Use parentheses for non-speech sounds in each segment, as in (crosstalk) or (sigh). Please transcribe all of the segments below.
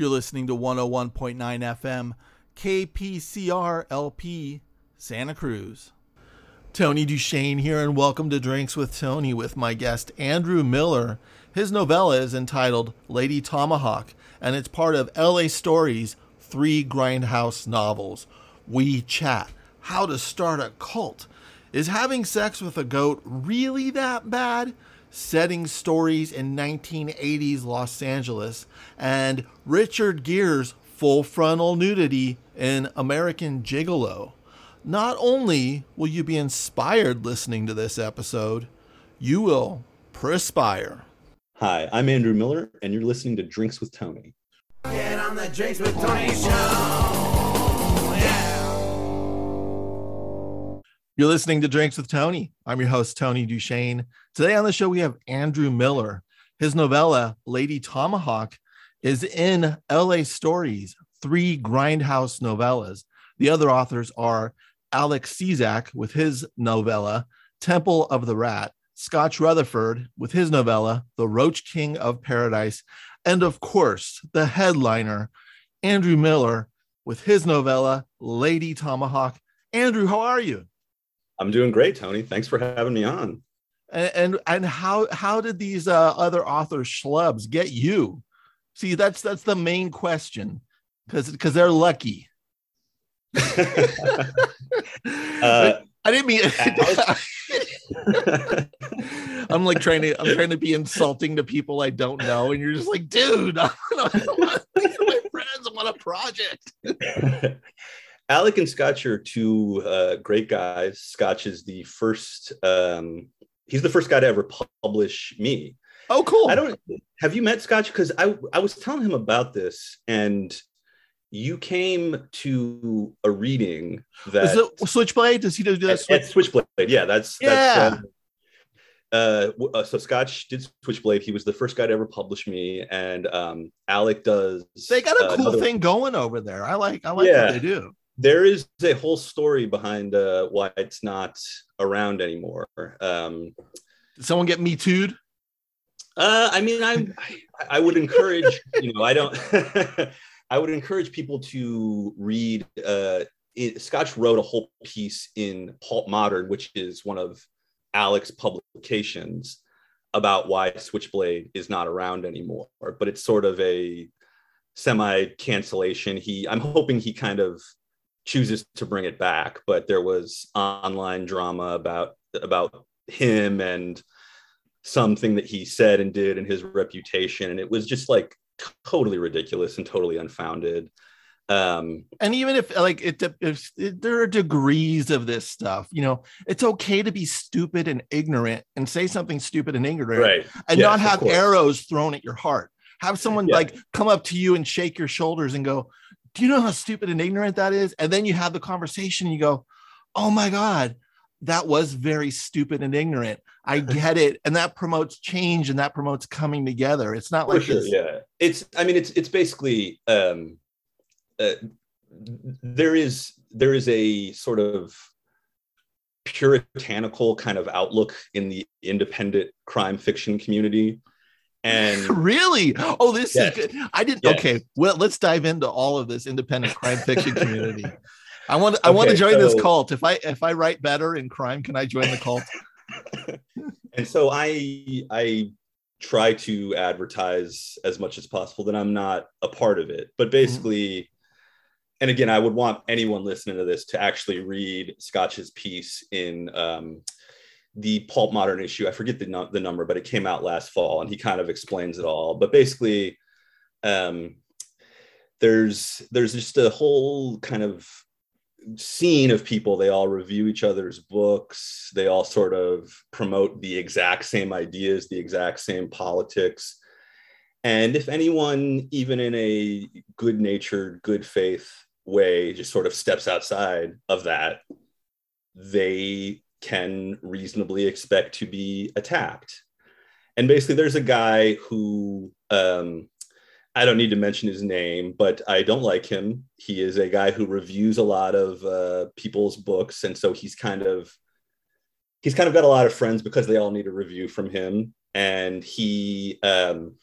You're listening to 101.9 FM, KPCR LP, Santa Cruz. Tony Duchesne here, and welcome to Drinks with Tony with my guest Andrew Miller. His novella is entitled Lady Tomahawk, and it's part of LA Stories' three grindhouse novels. We chat how to start a cult. Is having sex with a goat really that bad? Setting stories in 1980s Los Angeles, and Richard Gere's full frontal nudity in American Gigolo. Not only will you be inspired listening to this episode, you will perspire. Hi, I'm Andrew Miller, and you're listening to Drinks with Tony. Get on the Drinks with Tony show. You're listening to Drinks with Tony. I'm your host, Tony Duchesne. Today on the show, we have Andrew Miller. His novella, Lady Tomahawk, is in LA Stories, three grindhouse novellas. The other authors are Alex Cizak with his novella, Temple of the Rat, Scotch Rutherford with his novella, The Roach King of Paradise, and of course, the headliner, Andrew Miller with his novella, Lady Tomahawk. Andrew, how are you? I'm doing great, Tony. Thanks for having me on. And and, and how how did these uh, other authors schlubs get you? See, that's that's the main question, because because they're lucky. (laughs) uh, I didn't mean. (laughs) (laughs) I'm like trying to I'm trying to be insulting to people I don't know, and you're just like, dude, I I want my friends. I want a project. Alec and Scotch are two uh, great guys. Scotch is the first. Um, he's the first guy to ever publish me. Oh, cool. I don't. Have you met Scotch? Because I I was telling him about this, and you came to a reading that is it Switchblade. Does he do that? Switch- at Switchblade, yeah. That's yeah. That's, um, uh, uh, so Scotch did Switchblade. He was the first guy to ever publish me, and um, Alec does. They got a cool uh, thing going over there. I like. I like yeah. what they do there is a whole story behind uh, why it's not around anymore. Um, Did someone get me too'd? Uh, I mean, I, I would encourage, you know, I don't, (laughs) I would encourage people to read. Uh, it, Scotch wrote a whole piece in Pulp Modern, which is one of Alec's publications, about why Switchblade is not around anymore. But it's sort of a semi cancellation. He, I'm hoping he kind of chooses to bring it back but there was online drama about about him and something that he said and did and his reputation. And it was just like totally ridiculous and totally unfounded. Um and even if like it if, if, there are degrees of this stuff you know it's okay to be stupid and ignorant and say something stupid and ignorant right. and yes, not have arrows thrown at your heart. Have someone yeah. like come up to you and shake your shoulders and go do you know how stupid and ignorant that is? And then you have the conversation and you go, oh my God, that was very stupid and ignorant. I (laughs) get it. And that promotes change and that promotes coming together. It's not For like sure, this. Yeah. It's, I mean, it's, it's basically, um, uh, there is, there is a sort of puritanical kind of outlook in the independent crime fiction community (laughs) and really oh this yes. is good i didn't yes. okay well let's dive into all of this independent crime fiction community i want i okay, want to join so, this cult if i if i write better in crime can i join the cult (laughs) (laughs) and so i i try to advertise as much as possible that i'm not a part of it but mm-hmm. basically mm-hmm. and again i would want anyone listening to this to actually read scotch's piece in um, the pulp modern issue i forget the, the number but it came out last fall and he kind of explains it all. But basically um, there's there's just a whole kind of scene of people. They all review each other's books. They all sort of promote the exact same ideas the exact same politics. And if anyone even in a good natured good faith way just sort of steps outside of that they can reasonably expect to be attacked. And basically, there's a guy who um, I don't need to mention his name, but I don't like him. He is a guy who reviews a lot of uh, people's books, and so he's kind of he's kind of got a lot of friends because they all need a review from him. And he um,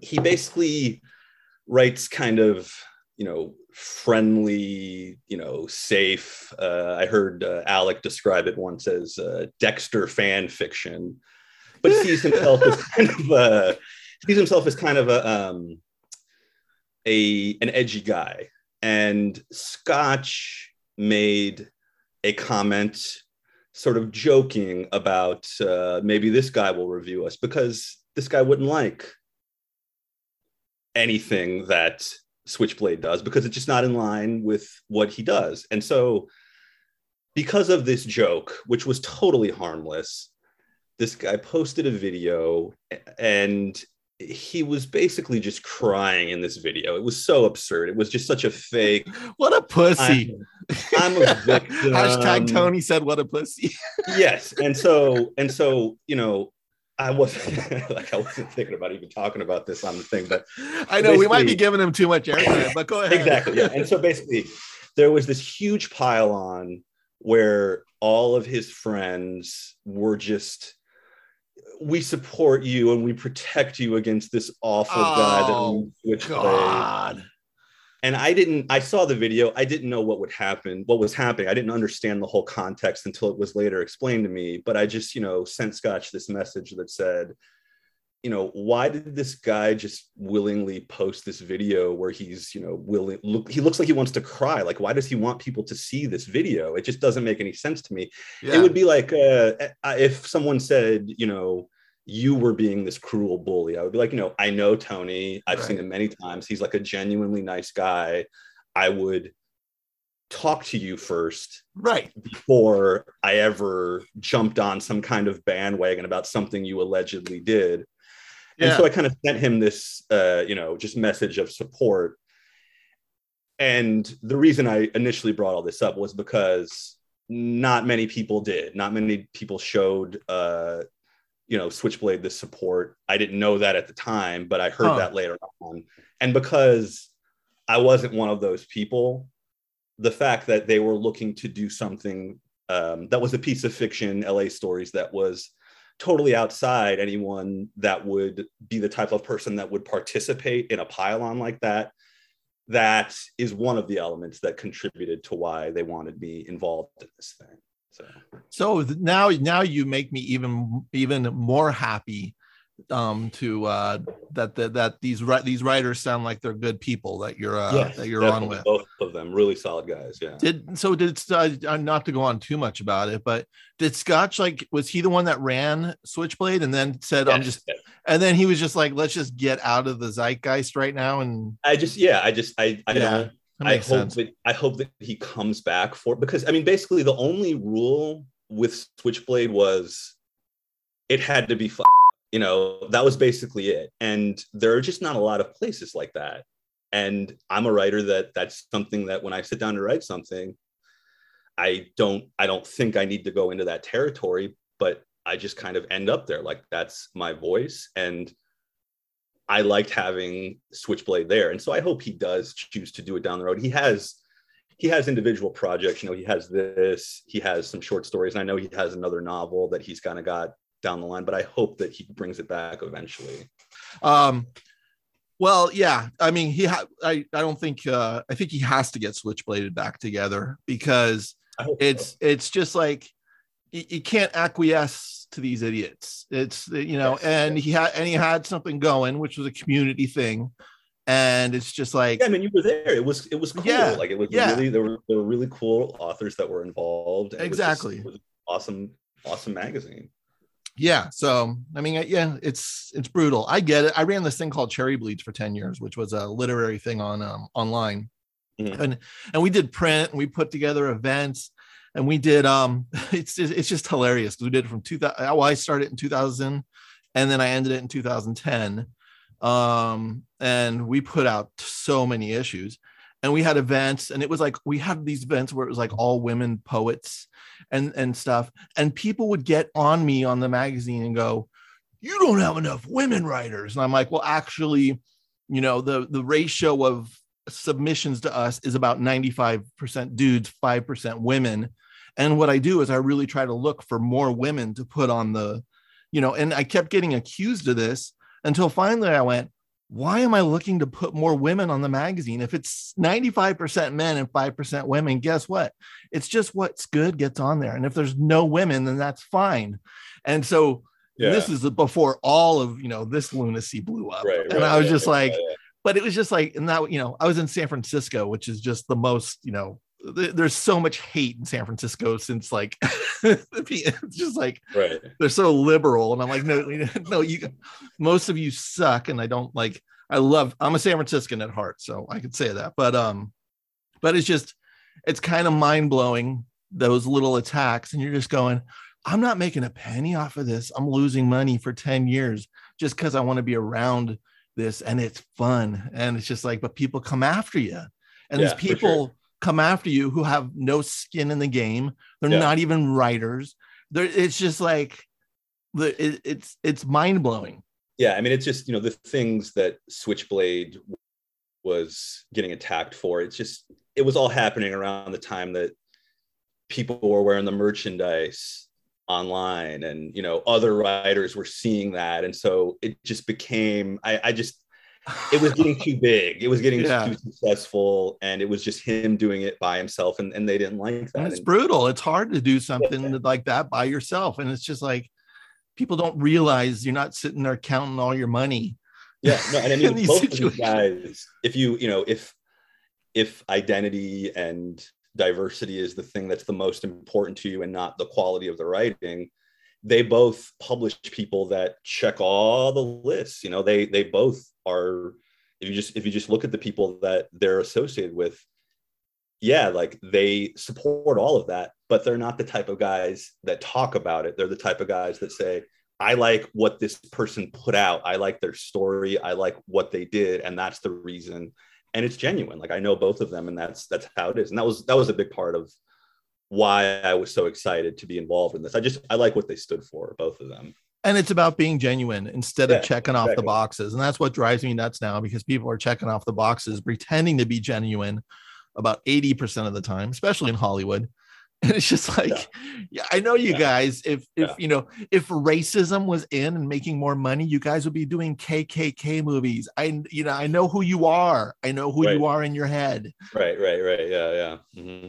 he basically writes kind of you know friendly you know safe. Uh, i heard uh, alec describe it once as uh, dexter fan fiction. But sees himself as (laughs) kind of a sees himself as kind of a um a an edgy guy. And scotch made a comment sort of joking about uh, maybe this guy will review us because this guy wouldn't like anything that Switchblade does because it's just not in line with what he does. And so, because of this joke, which was totally harmless, this guy posted a video and he was basically just crying in this video. It was so absurd. It was just such a fake. (laughs) what a pussy. I'm, I'm a (laughs) victim. Hashtag Tony said, "What a pussy." yes, and so and so, you know, I wasn't (laughs) like I wasn't thinking about even talking about this on the thing, but (laughs) I know we might be giving him too much airtime. (laughs) But go ahead. Exactly. Yeah. And so basically, there was this huge pile on where all of his friends were just we support you and we protect you against this awful oh, guy that oh, switchblade and i didn't i saw the video i didn't know what would happen what was happening. I didn't understand the whole context until it was later explained to me but i just you know sent scotch this message that said you know why did this guy just willingly post this video where he's you know willing look he looks like he wants to cry. Like why does he want people to see this video? It just doesn't make any sense to me. Yeah. it would be like uh, if someone said you know you were being this cruel bully. I would be like, you know, I know Tony. I've right. seen him many times. He's like a genuinely nice guy. I would talk to you first. Right. Before I ever jumped on some kind of bandwagon about something you allegedly did. Yeah. And so I kind of sent him this, uh, you know, just message of support. And the reason I initially brought all this up was because not many people did. Not many people showed uh, you know switchblade the support. I didn't know that at the time but i heard huh. that later on. And because i wasn't one of those people the fact that they were looking to do something um, that was a piece of fiction la stories that was totally outside anyone that would be the type of person that would participate in a pylon like that that is one of the elements that contributed to why they wanted me involved in this thing so, so now now you make me even even more happy um to uh that that, that these these writers sound like they're good people that you're uh yes, that you're on with both of them really solid guys yeah did so did uh, not to go on too much about it but did scotch like was he the one that ran switchblade and then said yes, i'm just yes. and then he was just like let's just get out of the zeitgeist right now and i just yeah i just i i yeah. don't I hope sense. that I hope that he comes back for because I mean basically the only rule with Switchblade was it had to be fun. You know, that was basically it. And there are just not a lot of places like that. And I'm a writer that that's something that when I sit down to write something, I don't I don't think I need to go into that territory, but I just kind of end up there. Like that's my voice. And I liked having Switchblade there, and so I hope he does choose to do it down the road. He has he has individual projects. You know, he has this, he has some short stories, and I know he has another novel that he's kind of got down the line. But I hope that he brings it back eventually. Um, well, yeah. I mean, he ha- I I don't think uh, I think he has to get Switchbladed back together because it's so. it's just like you, you can't acquiesce to these idiots. It's you know, yes, and yes. he had and he had something going, which was a community thing. And it's just like yeah, I mean, you were there. It was it was cool. Yeah, like it was yeah. really there were there were really cool authors that were involved. exactly. It was, just, it was awesome, awesome magazine. Yeah. So I mean, yeah, it's it's brutal. I get it. I ran this thing called Cherry Bleeds for 10 years, which was a literary thing on um online. Mm-hmm. And and we did print and we put together events and we did um (laughs) it's it's just hilarious because we did it from 2000 well i started in 2000 and then i ended it in 2010 um and we put out so many issues and we had events and it was like we had these events where it was like all women poets and and stuff. And people would get on me on the magazine and go you don't have enough women writers. And i'm like well actually you know the the ratio of submissions to us is about 95% dudes 5% women and what I do is I really try to look for more women to put on the, you know, and I kept getting accused of this until finally I went, why am I looking to put more women on the magazine? If it's 95% men and 5% women, guess what? It's just what's good gets on there. And if there's no women, then that's fine. And so yeah. this is before all of, you know, this lunacy blew up. Right, and right, I was just like, but it was just like, and that, you know, I was in San Francisco, which is just the most, you know, there's so much hate in San Francisco since like (laughs) it's just like right. they're so liberal and I'm like no (laughs) no you most of you suck and I don't like I love I'm a San Franciscan at heart so I could say that but um but it's just it's kind of mind-blowing those little attacks and you're just going I'm not making a penny off of this. I'm losing money for 10 years just cuz I want to be around this and it's fun. And it's just like but people come after you and yeah, these people come after you who have no skin in the game. They're yeah. not even writers. They're, it's just like the it, it's it's mind blowing. Yeah, I mean, it's just you know the things that Switchblade was getting attacked for. It's just it was all happening around the time that people were wearing the merchandise online and you know other writers were seeing that and so it just became i, I just it was getting too big. It was getting yeah. too successful, and it was just him doing it by himself, and, and they didn't like that. It's brutal. It's hard to do something yeah. like that by yourself, and it's just like people don't realize you're not sitting there counting all your money. Yeah, no, and I (laughs) mean both situations. of these guys. If you you know if if identity and diversity is the thing that's the most important to you, and not the quality of the writing, they both publish people that check all the lists you know they they both are if you just if you just look at the people that they're associated with yeah like they support all of that but they're not the type of guys that talk about it. They're the type of guys that say i like what this person put out. I like their story. I like what they did and that's the reason. And it's genuine. Like i know both of them and that's that's how it is. And that was that was a big part of why I was so excited to be involved in this. I just I like what they stood for, both of them. And it's about being genuine instead yeah, of checking exactly. off the boxes. And that's what drives me nuts now because people are checking off the boxes, pretending to be genuine about 80% of the time, especially in Hollywood. (laughs) And it's just like, yeah, yeah I know you yeah. guys, if if you know, if racism was in and making more money, you guys would be doing KKK movies. I you know, I know who you are. I know who right. you are in your head. Right, right, right. Yeah, yeah. Mm-hmm.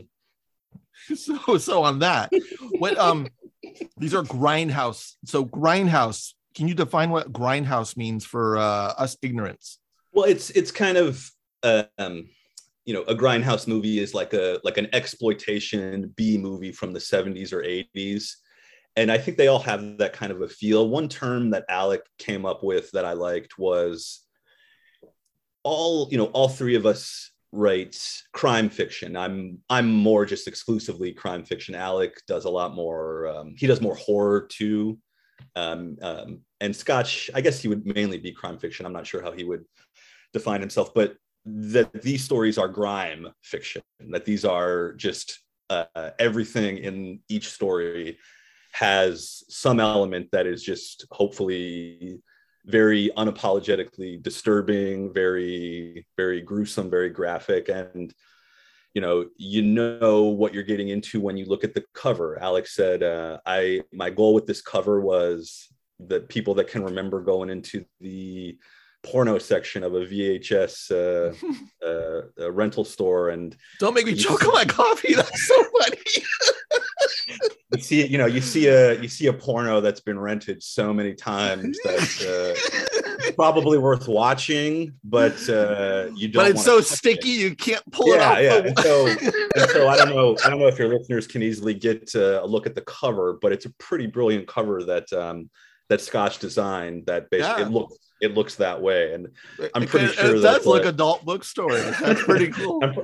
(laughs) so so on that what um (laughs) these are grindhouse so grindhouse can you define what grindhouse means for uh, us ignorance well it's it's kind of uh, um you know a grindhouse movie is like a like an exploitation b movie from the 70s or 80s and i think they all have that kind of a feel. One term that alec came up with that i liked was all you know all three of us writes crime fiction. I'm I'm more just exclusively crime fiction. Alec does a lot more. Um, he does more horror too. Um, um, and Scotch, I guess he would mainly be crime fiction. I'm not sure how he would define himself, but that these stories are grime fiction. That these are just uh, everything in each story has some element that is just hopefully very unapologetically disturbing, very, very gruesome, very graphic. And, you know, you know what you're getting into when you look at the cover. Alex said, uh, I, my goal with this cover was the people that can remember going into the porno section of a VHS uh, (laughs) uh, rental store and don't make me choke on my coffee. That's so funny. (laughs) you see you know you see a you see a porno that's been rented so many times that uh, probably worth watching but uh you don't but it's so sticky it. you can't pull yeah, it out yeah and so, and so i don't know i don't know if your listeners can easily get uh, a look at the cover but it's a pretty brilliant cover that um that scotch designed that basically yeah. it looks it looks that way and i'm pretty it, sure it that does look adult bookstore that's pretty (laughs) cool I'm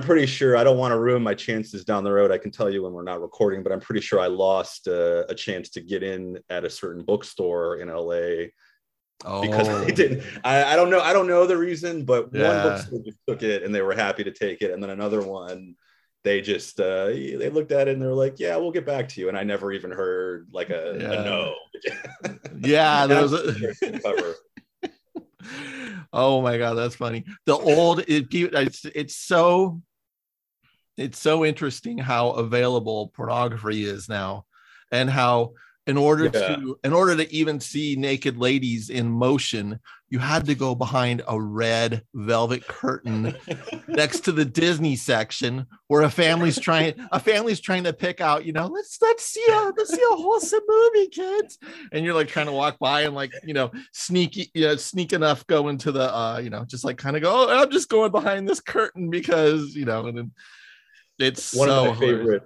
pretty sure I don't want to ruin my chances down the road. I can tell you when we're not recording, but I'm pretty sure I lost uh, a chance to get in at a certain bookstore in LA oh. because they didn't. I, I, don't know. I don't know the reason, but yeah. one bookstore just took it and they were happy to take it, and then another one they just uh, they looked at it and they're like, "Yeah, we'll get back to you." And I never even heard like a, yeah. a no. (laughs) yeah, there was a cover (laughs) oh my god, that's funny. The old it, it's it's so it's so interesting how available pornography is now, and how in order Yeah. to in order to even see naked ladies in motion you had to go behind a red velvet curtain (laughs) next to the disney section where a family's trying a family's trying to pick out you know let's let's see a let's see a wholesome movie kids and you're like trying to walk by and like you know sneaky you know sneak enough go into the uh you know just like kind of go oh i'm just going behind this curtain because you know and then it's one so of my favorite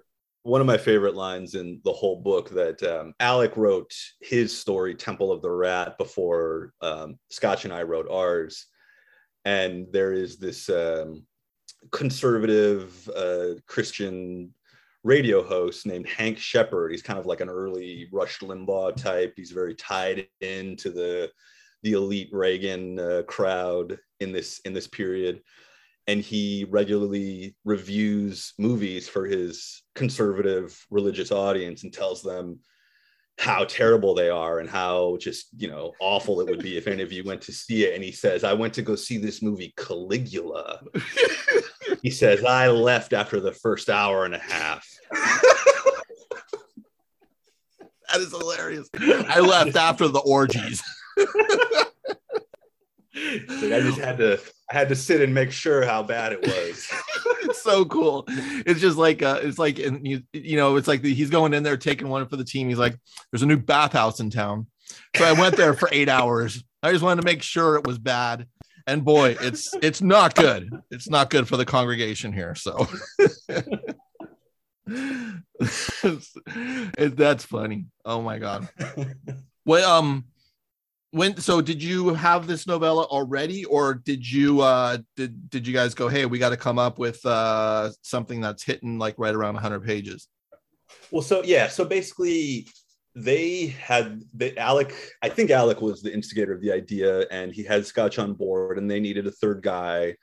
one of my favorite lines in the whole book that um, Alec wrote his story Temple of the Rat before um, Scotch and I wrote ours, and there is this um, conservative uh, Christian radio host named Hank Shepard. He's kind of like an early Rush Limbaugh type. He's very tied into the the elite Reagan uh, crowd in this in this period and he regularly reviews movies for his conservative religious audience and tells them how terrible they are and how just you know awful it would be if any of you went to see it. And he says i went to go see this movie caligula. (laughs) He says i left after the first hour and a half. (laughs) That is hilarious. I left after the orgies (laughs) like, i just had to i had to sit and make sure how bad it was it's (laughs) so cool. It's just like uh, it's like and you, you know it's like the, he's going in there taking one for the team. He's like, "There's a new bathhouse in town," so I went there for eight hours. I just wanted to make sure it was bad, and boy, it's it's not good. It's not good for the congregation here. So (laughs) it- that's funny. Oh my god. Well, um, when so did you have this novella already or did you uh did did you guys go hey we got to come up with uh something that's hitting like right around 100 pages Well, so yeah, so basically they had the Alec, I think Alec was the instigator of the idea, and he had Scotch on board, and they needed a third guy.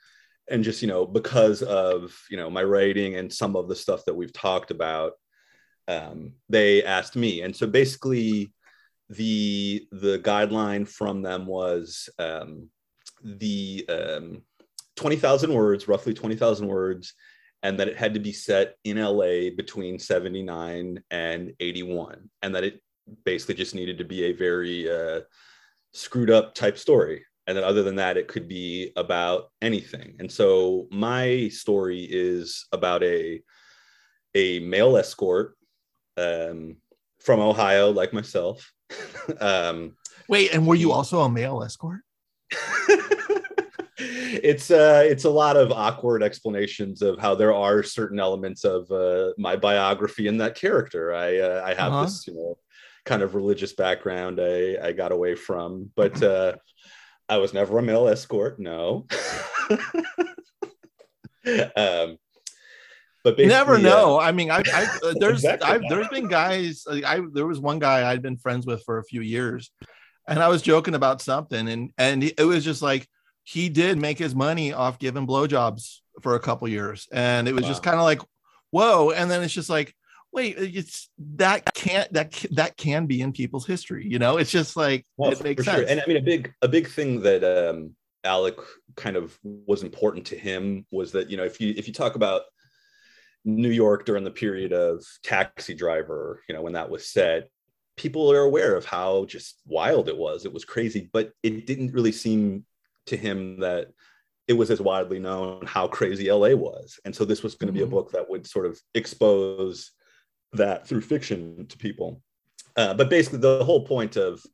And just, you know, because of you know my writing and some of the stuff that we've talked about, um, they asked me. And so basically the the guideline from them was um the um 20,000 words, roughly 20,000 words, and that it had to be set in LA between 79 and 81, and that it basically just needed to be a very uh, screwed up type story. And then, other than that, it could be about anything. And so, my story is about a a male escort um, from Ohio, like myself. (laughs) um, wait and were you also a male escort? (laughs) It's uh it's a lot of awkward explanations of how there are certain elements of uh, my biography in that character. I uh, i have Uh-huh. this you know kind of religious background i i got away from but uh i was never a male escort no. (laughs) Um but you never uh, know. I mean i, I uh, (laughs) there's Exactly. I've, there's been guys like, i there was one guy i'd been friends with for a few years and i was joking about something and and it was just like he did make his money off giving blowjobs for a couple years and it was just kind of like whoa and then it's just like wait it's that can't that that can be in people's history you know? It's just like Well, it makes sense sure. And I mean, a big a big thing that um, Alec kind of was important to him was that you know if you if you talk about New York during the period of Taxi Driver, you know when that was set, people are aware of how just wild it was. It was crazy, but it didn't really seem to him that it was as widely known how crazy LA was. And so this was going to be a book that would sort of expose that through fiction to people. Uh, but basically, the whole point of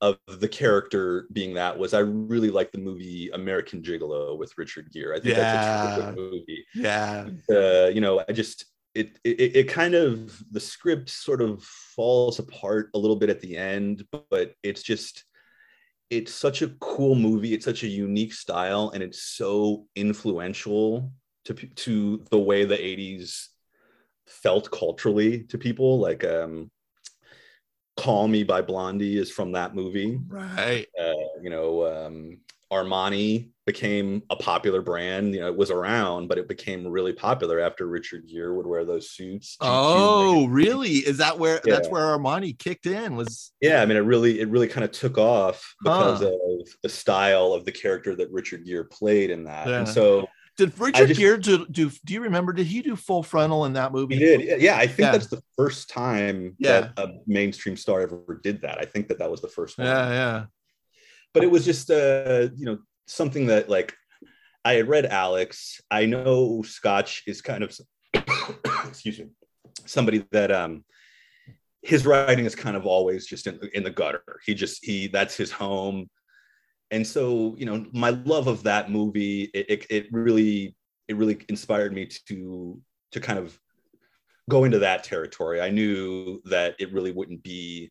of the character being that was I really like the movie American Gigolo with Richard Gere. I think that's a Yeah. terrific movie. yeah Uh, you know, I just it, it it kind of the script sort of falls apart a little bit at the end, but it's just it's such a cool movie. It's such a unique style, and it's so influential to to the way the '80s felt culturally to people. Like, um, "Call Me" by Blondie is from that movie right uh, you know, um, Armani became a popular brand. You know, it was around, but it became really popular after Richard Gere would wear those suits. GQ oh magazine. really is that where that's where armani kicked in was yeah. I mean, it really, it really kind of took off because Huh. of the style of the character that Richard Gere played in that. Yeah. And so, Did Richard just, Gere do, do? Do you remember? Did he do Full Frontal in that movie? He did. Yeah, I think yeah. that's the first time yeah. that a mainstream star ever did that. I think that that was the first one. Yeah, yeah. But it was just, uh, you know, something that like I had read Alex. I know Scotch is kind of, (coughs) excuse me, somebody that um his writing is kind of always just in, in the gutter. He just he that's his home and so you know my love of that movie it, it, it, really it really inspired me to to kind of go into that territory. I knew that it really wouldn't be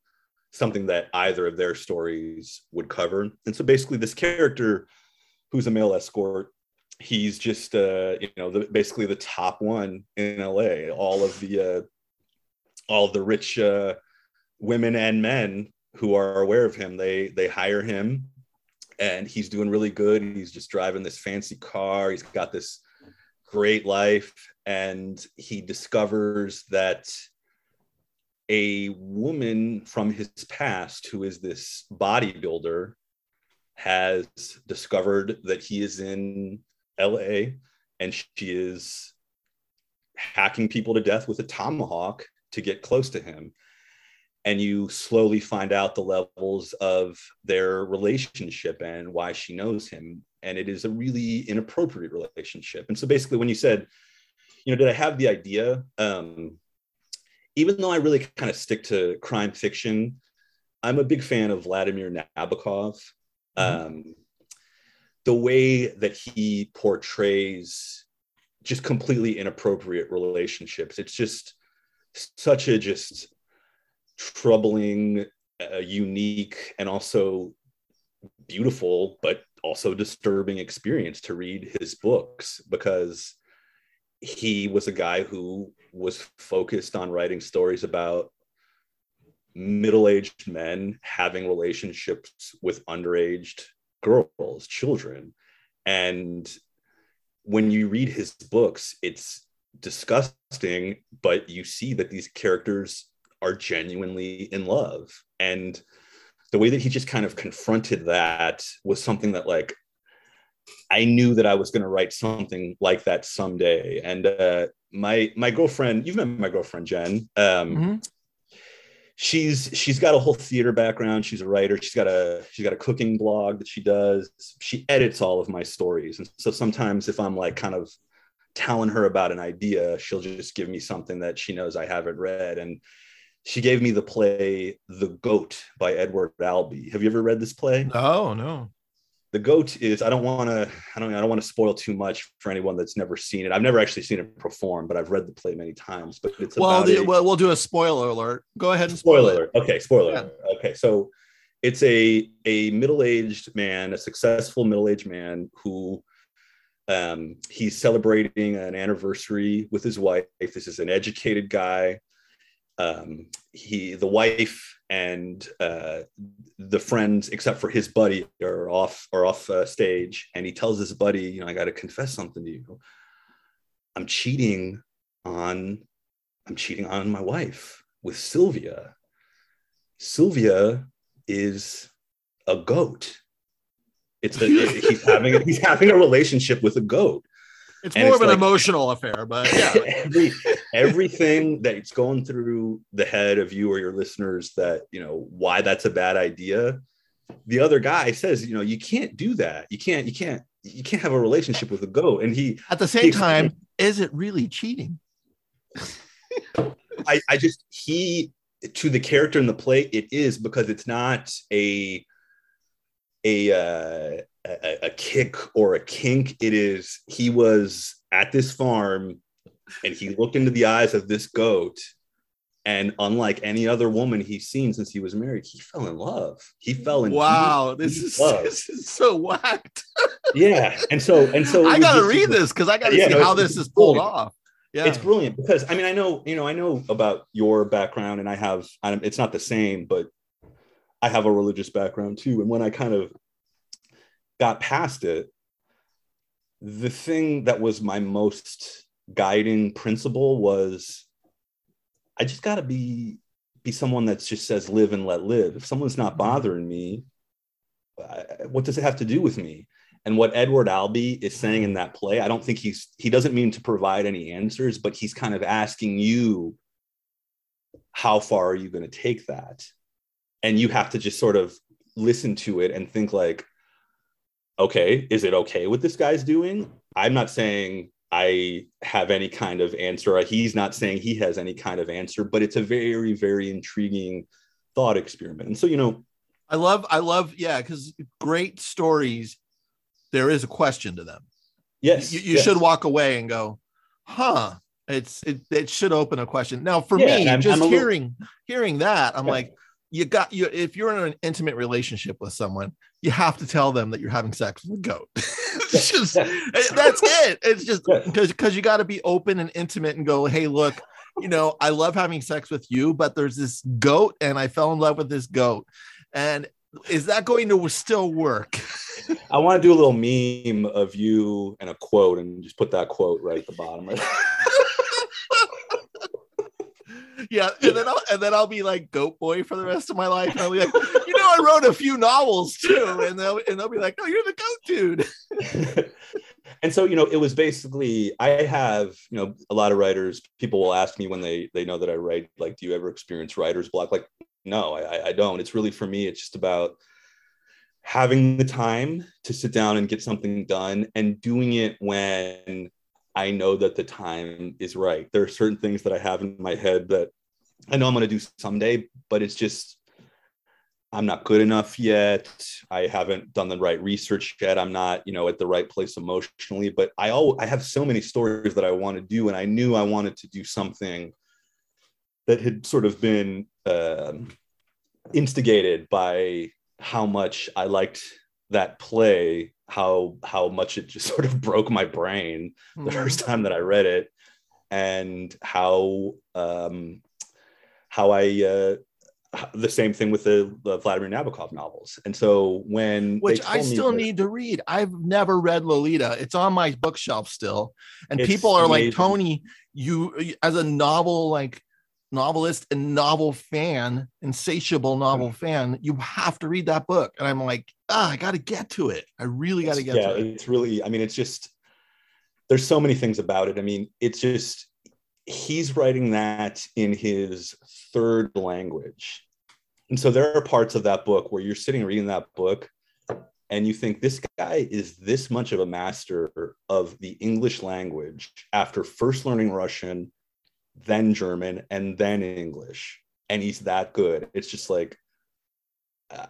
something that either of their stories would cover. And so basically this character who's a male escort he's just uh you know the, basically the top one in la all of the uh all of the rich uh women and men who are aware of him they they hire him and he's doing really good. He's just driving this fancy car. He's got this great life. And he discovers that a woman from his past, who is this bodybuilder, has discovered that he is in LA and she is hacking people to death with a tomahawk to get close to him and you slowly find out the levels of their relationship and why she knows him. And it is a really inappropriate relationship. And so basically when you said you know did i have the idea um, even though i really kind of stick to crime fiction i'm a big fan of vladimir nabokov. Mm-hmm. um, the way that he portrays just completely inappropriate relationships it's just such a just troubling, uh, unique, and also beautiful, but also disturbing experience to read his books because he was a guy who was focused on writing stories about middle-aged men having relationships with underaged girls children. And when you read his books it's disgusting but you see that these characters are genuinely in love. And the way that he just kind of confronted that was something that like i knew that i was going to write something like that someday. And uh, my my girlfriend you've met my girlfriend jen. Um, mm-hmm. she's she's got a whole theater background. She's a writer. She's got a she's got a cooking blog that she does. She edits all of my stories. And so sometimes if i'm like kind of telling her about an idea she'll just give me something that she knows i haven't read. And she gave me the play The Goat by Edward Albee. Have you ever read this play? No, no. The Goat is I don't want to I don't I don't want to spoil too much for anyone that's never seen it. I've never actually seen it perform, but I've read the play many times. But it's well, the, a, well we'll do a spoiler alert. Go ahead and spoil spoiler alert. Okay, spoiler. Yeah. Okay, so it's a a middle-aged man, a successful middle-aged man who um, he's celebrating an anniversary with his wife. This is an educated guy um, he the wife and uh, the friends except for his buddy are off are off uh, stage. And he tells his buddy you know i got to confess something to you. I'm cheating on i'm cheating on my wife with sylvia. Sylvia is a goat. It's a, (laughs) he's having he's having a relationship with a goat it's more of an like, emotional affair, but yeah. (laughs) every, everything that's going through the head of you or your listeners that, you know, why that's a bad idea. The other guy says, you know, you can't do that. You can't, you can't, you can't have a relationship with a goat. And he, at the same he, time, is it really cheating? (laughs) I, I just, he, to the character in the play, it is because it's not a, a, uh, a, a kick or a kink. It is he was at this farm and he looked into the eyes of this goat and unlike any other woman he's seen since he was married, he fell in love. He fell in wow. This is, this is so whacked. yeah, and so and so (laughs) I gotta read this because I gotta yeah, see no, how this is pulled brilliant. off. Yeah, it's brilliant because I mean I know you know I know about your background and I have I'm, it's not the same, but I have a religious background too. And when I kind of got past it, the thing that was my most guiding principle was I just got to be be someone that just says live and let live. If someone's not mm-hmm. bothering me, what does it have to do with me? And what Edward Albee is saying in that play, I don't think he's he doesn't mean to provide any answers, but he's kind of asking you, how far are you going to take that? And you have to just sort of listen to it and think like, okay, is it okay what this guy's doing? I'm not saying I have any kind of answer. He's not saying he has any kind of answer, but it's a very, very intriguing thought experiment. And so, you know, I love, I love, yeah, because great stories, there is a question to them. Yes. You, you yes. should walk away and go, huh. It's it, it should open a question. Now for Yeah, me, I'm- just I'm a little- hearing hearing that, I'm Yeah. like, you got you if you're in an intimate relationship with someone, you have to tell them that you're having sex with a goat. (laughs) it's just that's it. It's just because because you got to be open and intimate and go, hey, look, you know, I love having sex with you, but there's this goat, and I fell in love with this goat. And is that going to still work? (laughs) I want to do a little meme of you and a quote and just put that quote right at the bottom. Right? (laughs) yeah, and then I'll and then I'll be like goat boy for the rest of my life. And I'll be like, (laughs) you know, I wrote a few novels too, and they'll and they'll be like, oh, you're the goat dude. (laughs) and so you know it was basically i have you know a lot of writers people will ask me when they they know that i write like do you ever experience writer's block like no i i don't it's really for me it's just about having the time to sit down and get something done and doing it when i know that the time is right there are certain things that i have in my head that i know i'm going to do someday but it's just I'm not good enough yet. I haven't done the right research yet. I'm not, you know, at the right place emotionally. But I all I have so many stories that I want to do, and I knew I wanted to do something that had sort of been um, instigated by how much I liked that play, how how much it just (laughs) sort of broke my brain the first time that I read it, and how um, how I uh, the same thing with the, the Vladimir Nabokov novels. And so when which I still that- need to read. I've never read Lolita. It's on my bookshelf still, and people are like. Tony, you as a novel like novelist and novel fan, insatiable novel fan, you have to read that book. And I'm like, ah, I got to get to it. I really got to get yeah, to it. it's really, I mean, it's just there's so many things about it. I mean, it's just he's writing that in his third language. And so there are parts of that book where you're sitting reading that book and you think this guy is this much of a master of the English language after first learning Russian, then German, and then English. And he's that good. It's just like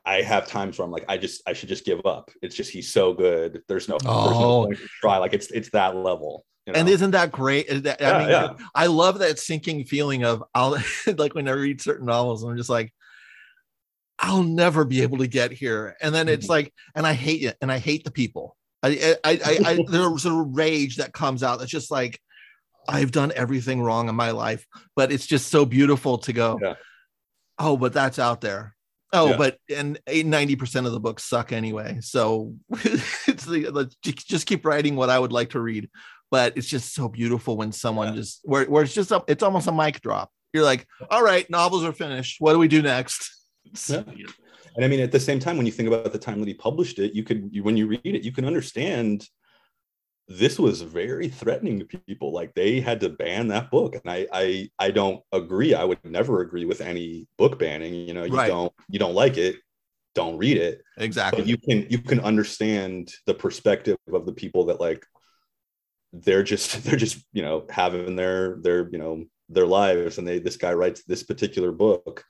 I have times where I'm like, I just I should just give up. It's just he's so good. There's no, there's Oh. no point to try. Like it's it's that level. you And isn't that great? I Yeah, mean, yeah. I love that sinking feeling of I'll (laughs) like when I read certain novels, I'm just like, I'll never be able to get here. And then it's Mhm. like, and I hate it, and I hate the people. I, I, I, I there's a rage that comes out that's just like, I've done everything wrong in my life, but it's just so beautiful to go, Yeah. oh, but that's out there. Oh, Yeah. but and 90% of the books suck anyway. So (laughs) it's the let's just keep writing what I would like to read. But it's just so beautiful when someone Yeah. just where, where it's just it's almost a mic drop. You're like, all right, novels are finished. What do we do next? (laughs) And I mean, at the same time, when you think about the time that he published it, you could, you, when you read it, you can understand this was very threatening to people. Like they had to ban that book, and I, I, I don't agree. I would never agree with any book banning. You know, you Right. don't, you don't like it, don't read it. Exactly. But you can, you can understand the perspective of the people that like they're just, (laughs) they're just, you know, having their, their, you know, their lives, and they, this guy writes this particular book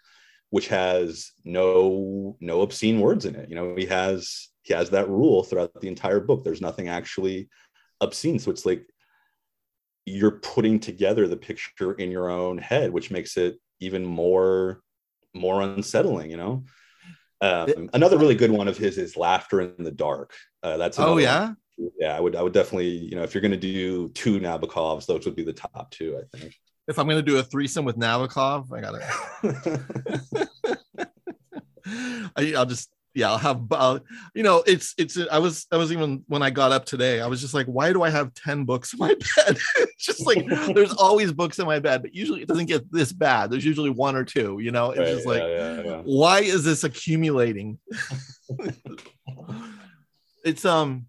which has no no obscene words in it you know he has he has that rule throughout the entire book there's nothing actually obscene so it's like you're putting together the picture in your own head which makes it even more more unsettling you know um, another really good one of his is laughter in the dark uh, that's oh yeah. one. yeah i would i would definitely you know if you're going to do two nabokovs those would be the top two i think If I'm gonna do a threesome with Nabokov, I gotta (laughs) (laughs) I, I'll just yeah i'll have uh, you know it's it's i was i was even when i got up today i was just like why do i have 10 books in my (laughs) bed? It's just like there's (laughs) always books in my bed but usually it doesn't get this bad. There's usually one or two you know? It's Right, just like yeah, yeah, yeah. why is this accumulating? (laughs) It's um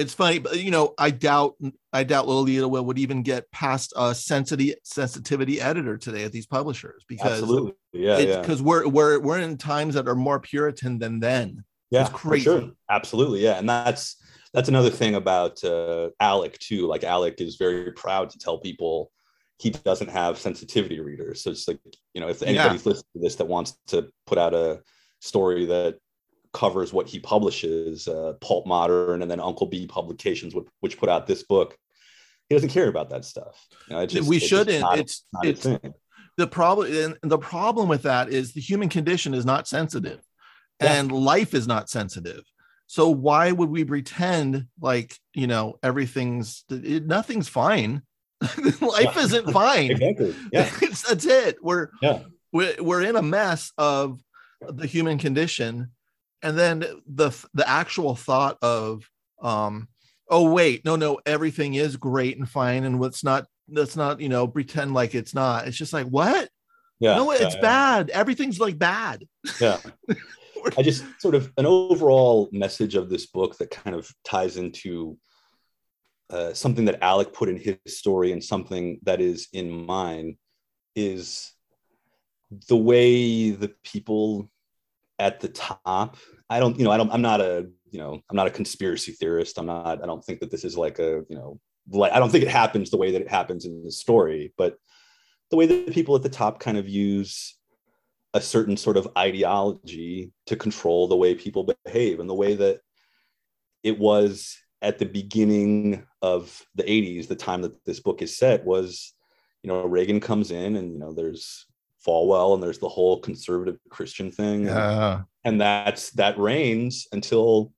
it's funny, but you know, I doubt I doubt Lolita will would even get past a sensitivity sensitivity editor today at these publishers because absolutely, yeah, yeah. Because we're we're we're in times that are more Puritan than then. Yeah, it's crazy. Sure. Absolutely, yeah, and that's that's another thing about uh, Alec too. Like Alec is very proud to tell people he doesn't have sensitivity readers. So it's like you know, if anybody's yeah. listening to this that wants to put out a story that covers what he publishes, uh, Pulp Modern, and then Uncle B Publications, which, which put out this book. He doesn't care about that stuff. You know, just, we it's shouldn't. Not, it's it's the problem. And the problem with that is the human condition is not sensitive, yeah. and life is not sensitive. So why would we pretend like you know everything's it, nothing's fine? (laughs) life yeah. isn't fine. exactly. Yeah, (laughs) that's it. We're yeah. we're we're in a mess of the human condition and then the the actual thought of um oh wait no no everything is great and fine and what's not let's not you know pretend like it's not. It's just like what? Yeah no it's yeah, bad. Yeah. everything's like bad. Yeah. (laughs) I just sort of an overall message of this book that kind of ties into uh, something that alec put in his story and something that is in mine is the way the people at the top i don't you know i don't i'm not a you know i'm not a conspiracy theorist. I'm not i don't think that this is like a you know like i don't think it happens the way that it happens in the story but the way that people at the top kind of use a certain sort of ideology to control the way people behave and the way that it was at the beginning of the 80s the time that this book is set was you know reagan comes in and you know there's Falwell and there's the whole conservative Christian thing. Yeah. And that's that reigns until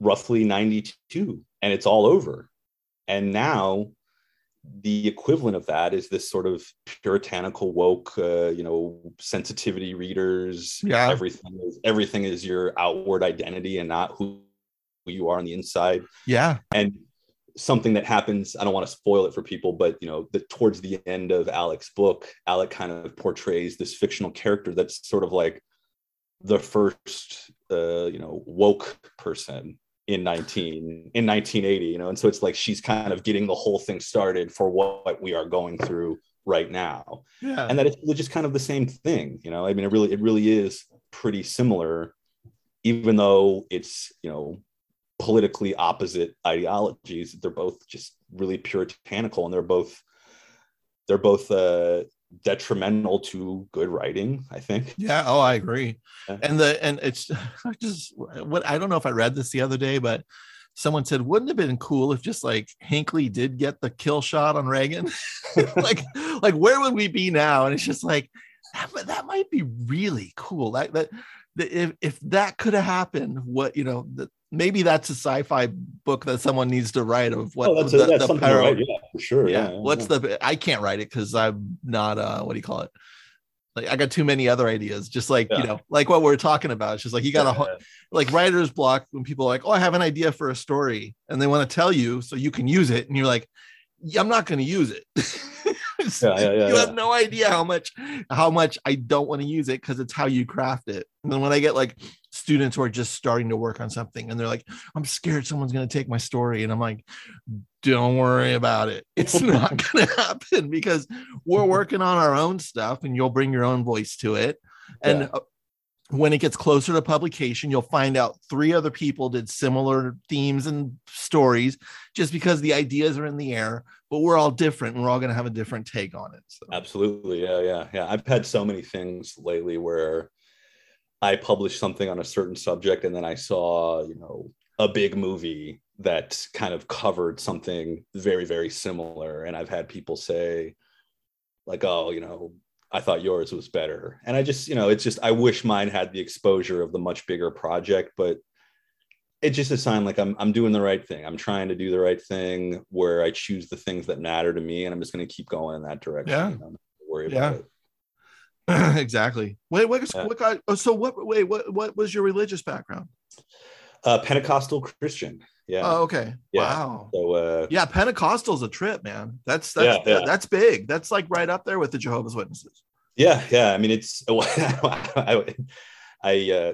roughly 92 and it's all over. And now the equivalent of that is this sort of puritanical woke uh, you know sensitivity readers yeah everything is everything is your outward identity and not who, who you are on the inside yeah and something that happens i don't want to spoil it for people but you know that towards the end of alec's book alec kind of portrays this fictional character that's sort of like the first uh, you know woke person in 19 in 1980 you know and so it's like she's kind of getting the whole thing started for what we are going through right now. Yeah. And that it's just kind of the same thing you know i mean it really it really is pretty similar even though it's you know politically opposite ideologies. They're both just really puritanical and they're both they're both uh detrimental to good writing i think. Yeah oh i agree. Yeah. and the and it's (laughs) I just what i don't know if i read this the other day but someone said wouldn't it have been cool if just like hinckley did get the kill shot on reagan? (laughs) Like like where would we be now? And it's just like that, that might be really cool. Like that that if, if that could have happened what you know the, maybe that's a sci-fi book that someone needs to write of what oh, that's, the, a, that's the yeah, for sure. Yeah. yeah What's yeah. the I can't write it because I'm not uh what do you call it? Like I got too many other ideas, just like yeah. you know, like what we're talking about. It's just like you got a like writer's block when people are like, Oh, I have an idea for a story, and they want to tell you so you can use it, and you're like, I'm not going to use it. (laughs) (laughs) yeah, yeah, yeah, you have no idea how much how much I don't want to use it because it's how you craft it. And then when I get like students who are just starting to work on something and they're like, I'm scared someone's going to take my story. And I'm like, don't worry about it. (laughs) It's not (laughs) going to happen because we're working on our own stuff and you'll bring your own voice to it. And yeah. Uh, when it gets closer to publication, you'll find out three other people did similar themes and stories just because the ideas are in the air, but we're all different and we're all going to have a different take on it. So. Absolutely. Yeah. Yeah. Yeah. I've had so many things lately where I published something on a certain subject and then I saw, you know, a big movie that kind of covered something very, very similar. And I've had people say, like, oh, you know, I thought yours was better. And I just, you know, it's just, I wish mine had the exposure of the much bigger project, but it's just a sign like I'm, I'm doing the right thing. I'm trying to do the right thing where I choose the things that matter to me. And I'm just going to keep going in that direction. Yeah. Know, worry yeah. about it. (laughs) exactly. Wait, what, yeah. what? Oh, so what? Wait, what? What was your religious background? Uh, Pentecostal Christian. Yeah. Oh, okay. Yeah. Wow. So, uh, yeah, Pentecostal's a trip, man. That's that's yeah. that's big. That's like right up there with the Jehovah's Witnesses. Yeah, yeah. I mean, it's (laughs) I, I, uh,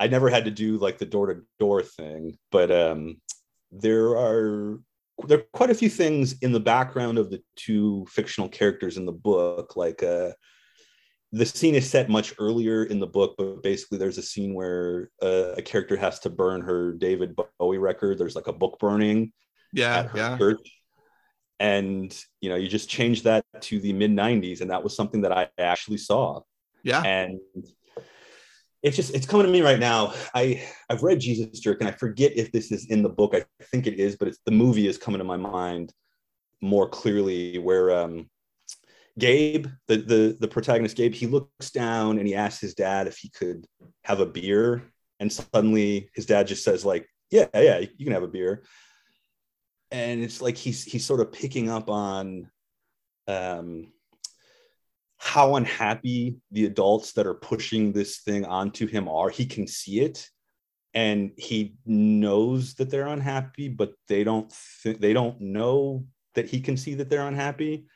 I never had to do like the door to door thing, but um, there are there are quite a few things in the background of the two fictional characters in the book like uh the scene is set much earlier in the book but basically there's a scene where uh, a character has to burn her david bowie record. There's like a book burning yeah yeah. church. and you know you just change that to the mid 90s and that was something that i actually saw. Yeah. And it's just it's coming to me right now. I i've read jesus jerk and i forget if this is in the book. I think it is but it's the movie is coming to my mind more clearly where um gabe the the the protagonist gabe he looks down and he asks his dad if he could have a beer. And suddenly his dad just says like yeah yeah you can have a beer. And it's like he's he's sort of picking up on um how unhappy the adults that are pushing this thing onto him are. He can see it and he knows that they're unhappy, but they don't th- they don't know that he can see that they're unhappy.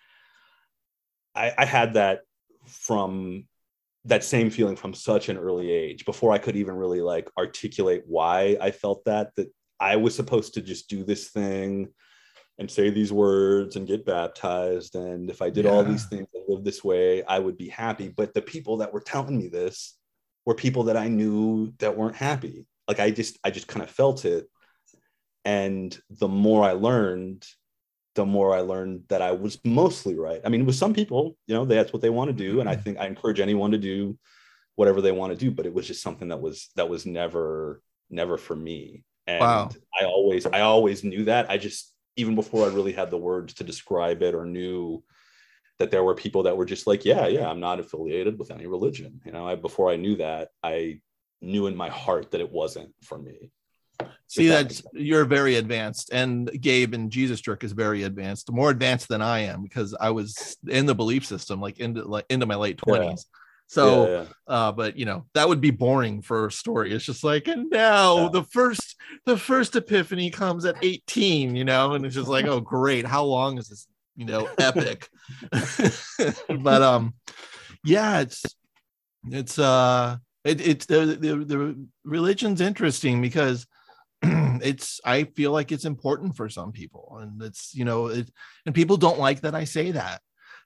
I, I had that from that same feeling from such an early age before I could even really like articulate why I felt that that I was supposed to just do this thing and say these words and get baptized. And if I did yeah. all these things and live this way, I would be happy. But the people that were telling me this were people that I knew that weren't happy. Like I just, I just kind of felt it. And the more I learned, the more I learned that I was mostly right. I mean, with some people, you know, that's what they want to do. And I mm-hmm. think I encourage anyone to do whatever they want to do, but it was just something that was, that was never, never for me. And wow. I always, I always knew that. I just even before I really had the words to describe it or knew that there were people that were just like, yeah, yeah, I'm not affiliated with any religion. You know, I, before I knew that, I knew in my heart that it wasn't for me. See that you're very advanced, and Gabe and Jesus Jerk is very advanced, more advanced than I am because I was in the belief system like into like into my late twenties. Yeah. So, yeah, yeah. Uh, but you know, that would be boring for a story. It's just like, and now yeah. the first, the first epiphany comes at 18, you know, and it's just like, oh, great. How long is this, you know, epic? (laughs) but, um, yeah, it's, it's, uh, it, it's the, the, the religion's interesting because (clears throat) it's, I feel like it's important for some people and it's, you know, it, and people don't like that I say that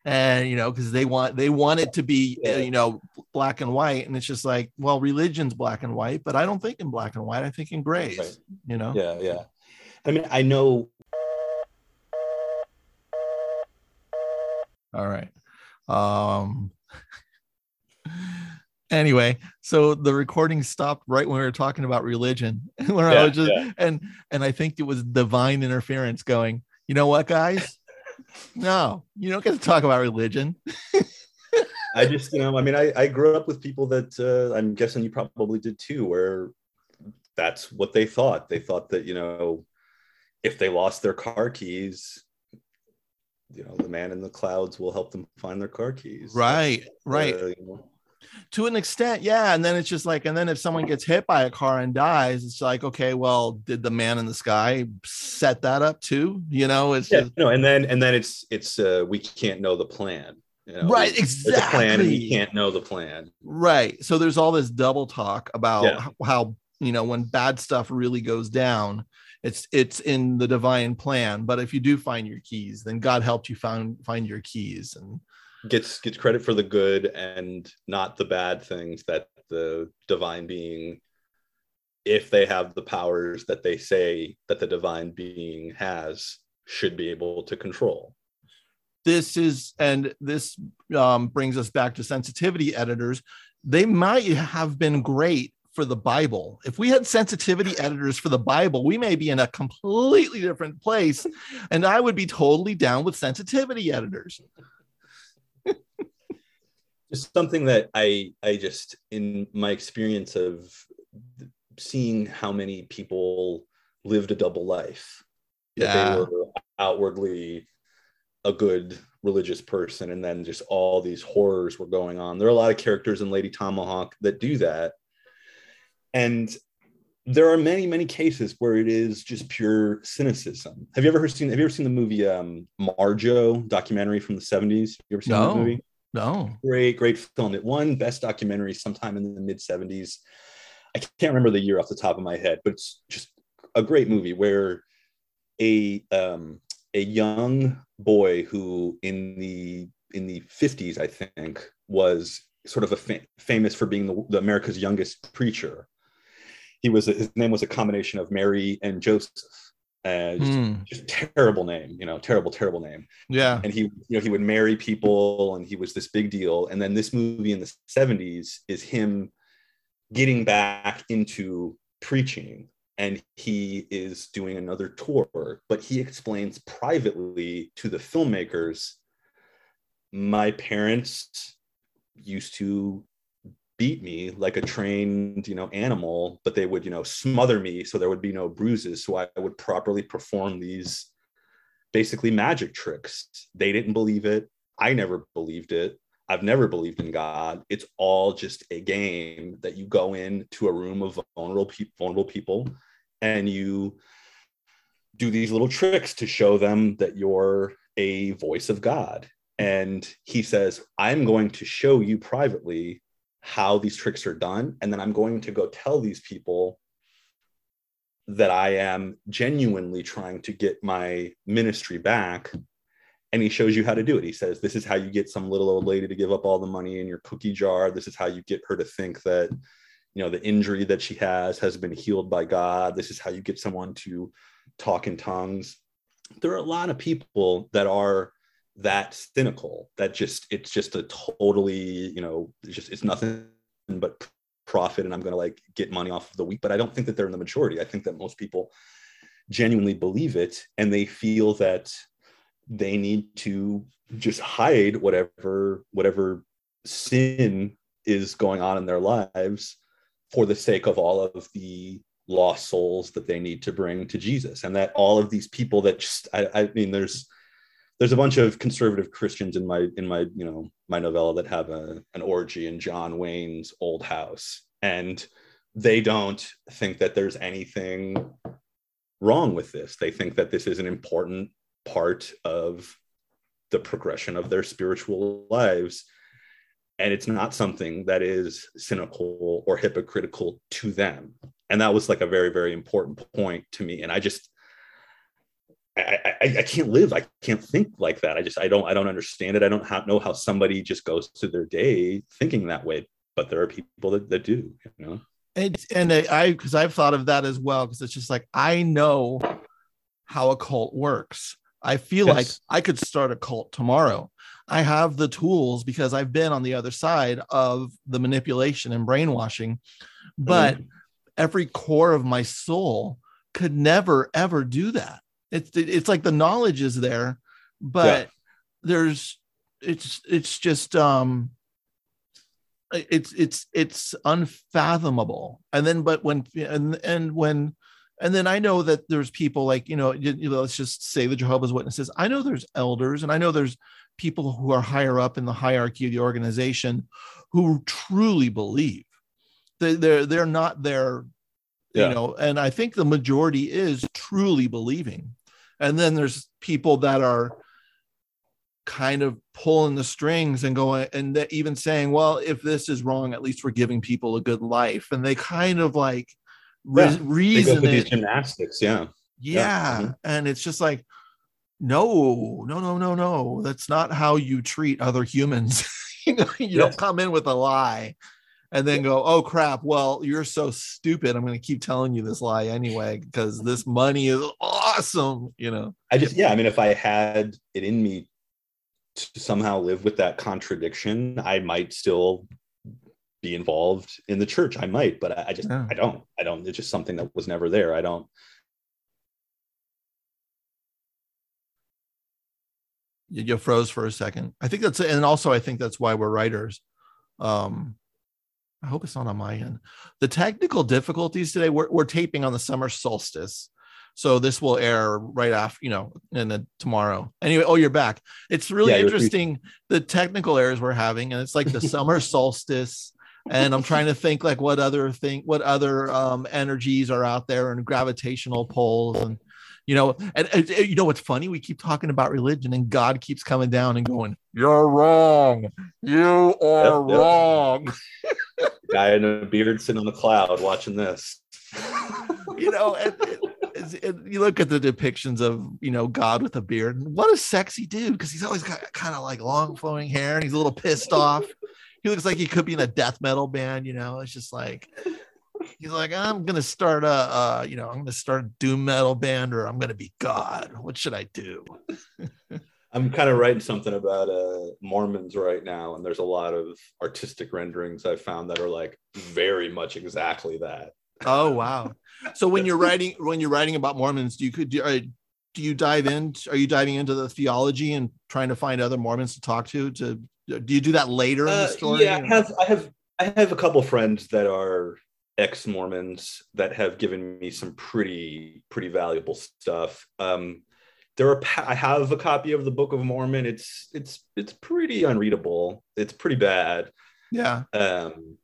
and you know because they want they want it to be uh, yeah. you know black and white and it's just like well religion's black and white but i don't think in black and white i think in grays right. you know yeah yeah i mean i know all right um (laughs) anyway so the recording stopped right when we were talking about religion (laughs) where yeah, i was just yeah. and and i think it was divine interference going you know what guys no, you don't get to talk about religion. I just, you know, I mean, I, I grew up with people that uh, I'm guessing you probably did too, where that's what they thought. They thought that, you know, if they lost their car keys, you know, the man in the clouds will help them find their car keys. Right, right. Uh, you know, to an extent yeah and then it's just like and then if someone gets hit by a car and dies it's like okay well did the man in the sky set that up too? You know it's yeah, just, no and then and then it's it's uh we can't know the plan you know, right exactly a plan and we can't know the plan. Right so there's all this double talk about yeah. how you know when bad stuff really goes down it's it's in the divine plan but if you do find your keys then god helped you find find your keys and gets gets credit for the good and not the bad things that the divine being if they have the powers that they say that the divine being has should be able to control. This is and this um, brings us back to sensitivity editors. They might have been great for the bible. If we had sensitivity editors for the bible we may be in a completely different place. And i would be totally down with sensitivity editors just something that I I just in my experience of seeing how many people lived a double life. Yeah. they were outwardly a good religious person and then just all these horrors were going on. There are a lot of characters in Lady Tomahawk that do that. And there are many, many cases where it is just pure cynicism. Have you ever seen have you ever seen the movie um Marjoe documentary from the 70s? You ever seen no. that movie? No. Great, great film. It won Best Documentary sometime in the mid 70s. I can't remember the year off the top of my head, but it's just a great movie where a um, a young boy who in the in the 50s, I think, was sort of a fa- famous for being the, the, America's youngest preacher. He was his name was a combination of Mary and Joseph. Uh, just, mm. just terrible name, you know, terrible, terrible name. Yeah. And he, you know, he would marry people, and he was this big deal. And then this movie in the '70s is him getting back into preaching and he is doing another tour but he explains privately to the filmmakers my parents used to beat me like a trained you know animal but they would you know smother me so there would be no bruises. So i would properly perform these basically magic tricks. They didn't believe it. I never believed it. I've never believed in god. It's all just a game that you go into a room of vulnerable, pe- vulnerable people and you do these little tricks to show them that you're a voice of God. And he says, I'm going to show you privately how these tricks are done. And then I'm going to go tell these people that I am genuinely trying to get my ministry back. And he shows you how to do it. He says, This is how you get some little old lady to give up all the money in your cookie jar. This is how you get her to think that you know the injury that she has has been healed by god this is how you get someone to talk in tongues there are a lot of people that are that cynical that just it's just a totally you know it's just it's nothing but profit and i'm going to like get money off of the week but i don't think that they're in the majority i think that most people genuinely believe it and they feel that they need to just hide whatever whatever sin is going on in their lives for the sake of all of the lost souls that they need to bring to Jesus. And that all of these people that just, I, I mean, there's, there's a bunch of conservative Christians in my, in my, you know, my novella that have a, an orgy in John Wayne's old house. And they don't think that there's anything wrong with this. They think that this is an important part of the progression of their spiritual lives and it's not something that is cynical or hypocritical to them and that was like a very very important point to me and i just I, I, I can't live i can't think like that i just i don't i don't understand it i don't know how somebody just goes to their day thinking that way but there are people that, that do you know and and i because i've thought of that as well because it's just like i know how a cult works i feel yes. like i could start a cult tomorrow I have the tools because I've been on the other side of the manipulation and brainwashing. But mm-hmm. every core of my soul could never ever do that. It's it's like the knowledge is there, but yeah. there's it's it's just um it's it's it's unfathomable. And then but when and and when and then I know that there's people like you know, you know let's just say the Jehovah's Witnesses. I know there's elders, and I know there's people who are higher up in the hierarchy of the organization who truly believe they, they're they're not there yeah. you know and i think the majority is truly believing and then there's people that are kind of pulling the strings and going and even saying well if this is wrong at least we're giving people a good life and they kind of like yeah. reason it. gymnastics yeah yeah, yeah. Mm-hmm. and it's just like no no no no no that's not how you treat other humans (laughs) you know you yes. don't come in with a lie and then go oh crap well you're so stupid i'm going to keep telling you this lie anyway because this money is awesome you know i just yeah i mean if i had it in me to somehow live with that contradiction i might still be involved in the church i might but i, I just yeah. i don't i don't it's just something that was never there i don't you froze for a second. I think that's and also I think that's why we're writers. Um, I hope it's not on my end. The technical difficulties today. We're, we're taping on the summer solstice, so this will air right after you know, and then tomorrow. Anyway, oh, you're back. It's really yeah, interesting the technical errors we're having, and it's like the summer (laughs) solstice. And I'm trying to think like what other thing, what other um, energies are out there and gravitational poles and you know and, and, and, you know what's funny we keep talking about religion and god keeps coming down and going you're wrong you are yep, wrong (laughs) guy in a beard sitting on the cloud watching this (laughs) you know and, because you look at the depictions of you know God with a beard. What a sexy dude! Because he's always got kind of like long flowing hair, and he's a little pissed off. He looks like he could be in a death metal band. You know, it's just like he's like, I'm gonna start a, uh, you know, I'm gonna start a doom metal band, or I'm gonna be God. What should I do? (laughs) I'm kind of writing something about uh, Mormons right now, and there's a lot of artistic renderings I found that are like very much exactly that. Oh wow! So when you're (laughs) writing when you're writing about Mormons, do you could do, uh, do you dive in? Are you diving into the theology and trying to find other Mormons to talk to? To do you do that later in the uh, story? yeah, I have I have I have a couple friends that are ex Mormons that have given me some pretty pretty valuable stuff. Um, there are I have a copy of the Book of Mormon. It's it's it's pretty unreadable. It's pretty bad. Yeah. Um,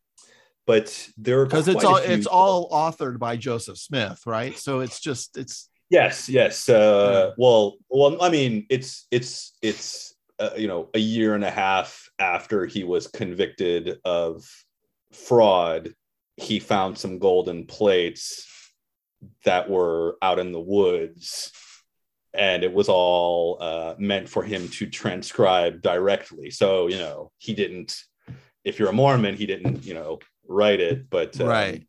but there are because it's all it's all authored by Joseph Smith, right? So it's just it's yes, yes. Uh, yeah. Well, well, I mean, it's it's it's uh, you know a year and a half after he was convicted of fraud, he found some golden plates that were out in the woods and it was all uh, meant for him to transcribe directly. So you know, he didn't. If you're a Mormon, he didn't, you know, write it. But um, right,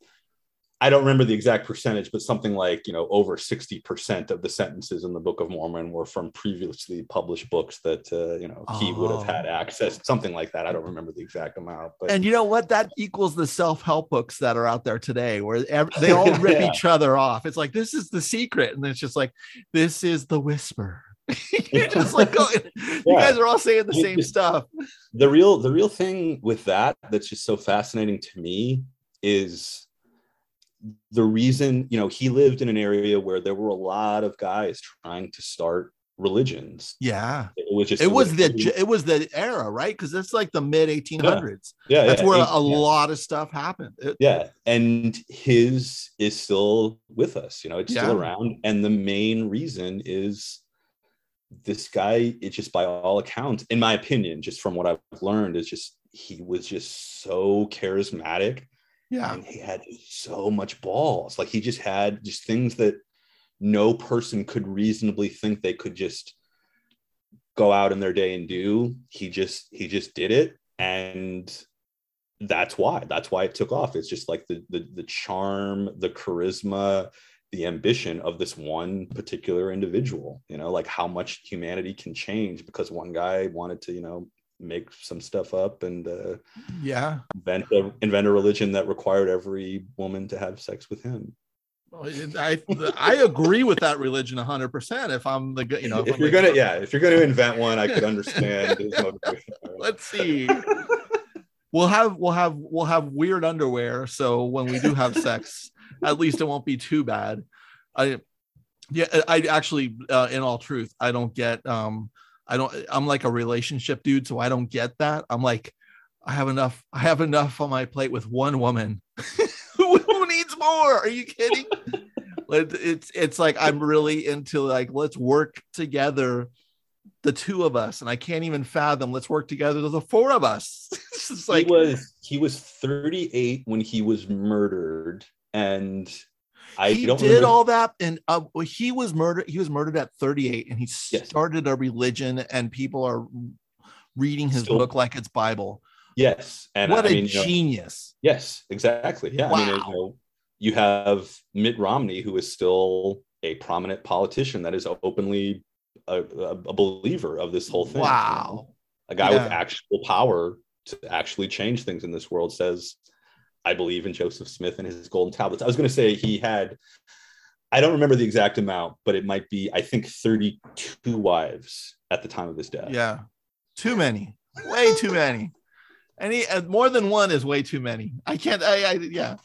I don't remember the exact percentage, but something like you know over sixty percent of the sentences in the Book of Mormon were from previously published books that uh, you know he would have had oh. access. Something like that. I don't remember the exact amount. But and you know what? That equals the self help books that are out there today, where they all (laughs) rip yeah. each other off. It's like this is the secret, and it's just like this is the whisper. (laughs) You're (laughs) just like going, yeah. you guys are all saying the same stuff. The real the real thing with that that's just so fascinating to me is the reason you know he lived in an area where there were a lot of guys trying to start religions. Yeah. It was just it was the it was the era right? Because it's like the mid 1800s yeah, yeah that's yeah. where a lot of stuff happened. It, yeah and his is still with us you know it's still around. And the main reason is this guy it just by all accounts in my opinion just from what i've learned is just he was just so charismatic yeah. And he had so much balls. Like he just had just things that no person could reasonably think they could just go out in their day and do. He just he just did it. And that's why. That's why it took off. It's just like the the the charm, the charisma, the ambition of this one particular individual, you know, like how much humanity can change because one guy wanted to, you know, make some stuff up and uh, yeah. invent a, invent a religion that required every woman to have sex with him. I I agree with that religion 100 percent if I'm the you know if, if you're gonna yeah if you're gonna invent one I could understand. Let's see. We'll have we'll have we'll have weird underwear so when we do have sex at least it won't be too bad. I yeah I actually uh, in all truth I don't get um I don't I'm like a relationship dude, so I don't get that. I'm like, I have enough, I have enough on my plate with one woman. (laughs) who, needs more? Are you kidding? (laughs) it's it's like I'm really into like let's work together, the two of us, and I can't even fathom let's work together the four of us. (laughs) it's like he was he was 38 when he was murdered, and I he did remember. all that, and uh, he was murdered. He was murdered at 38, and he yes. started a religion, and people are reading his Still, book like it's Bible. Yes, and what I a mean, genius! Know, yes, exactly. Yeah, wow. I mean, you, know, you have Mitt Romney, who is still a prominent politician that is openly a, a, a believer of this whole thing. Wow, you know? a guy yeah. with actual power to actually change things in this world says I believe in Joseph Smith and his golden tablets. I was going to say he had, I don't remember the exact amount, but it might be, I think, 32 wives at the time of his death. Yeah. Too many. Way too many. Any uh, more than one is way too many. I can't, I, I, yeah.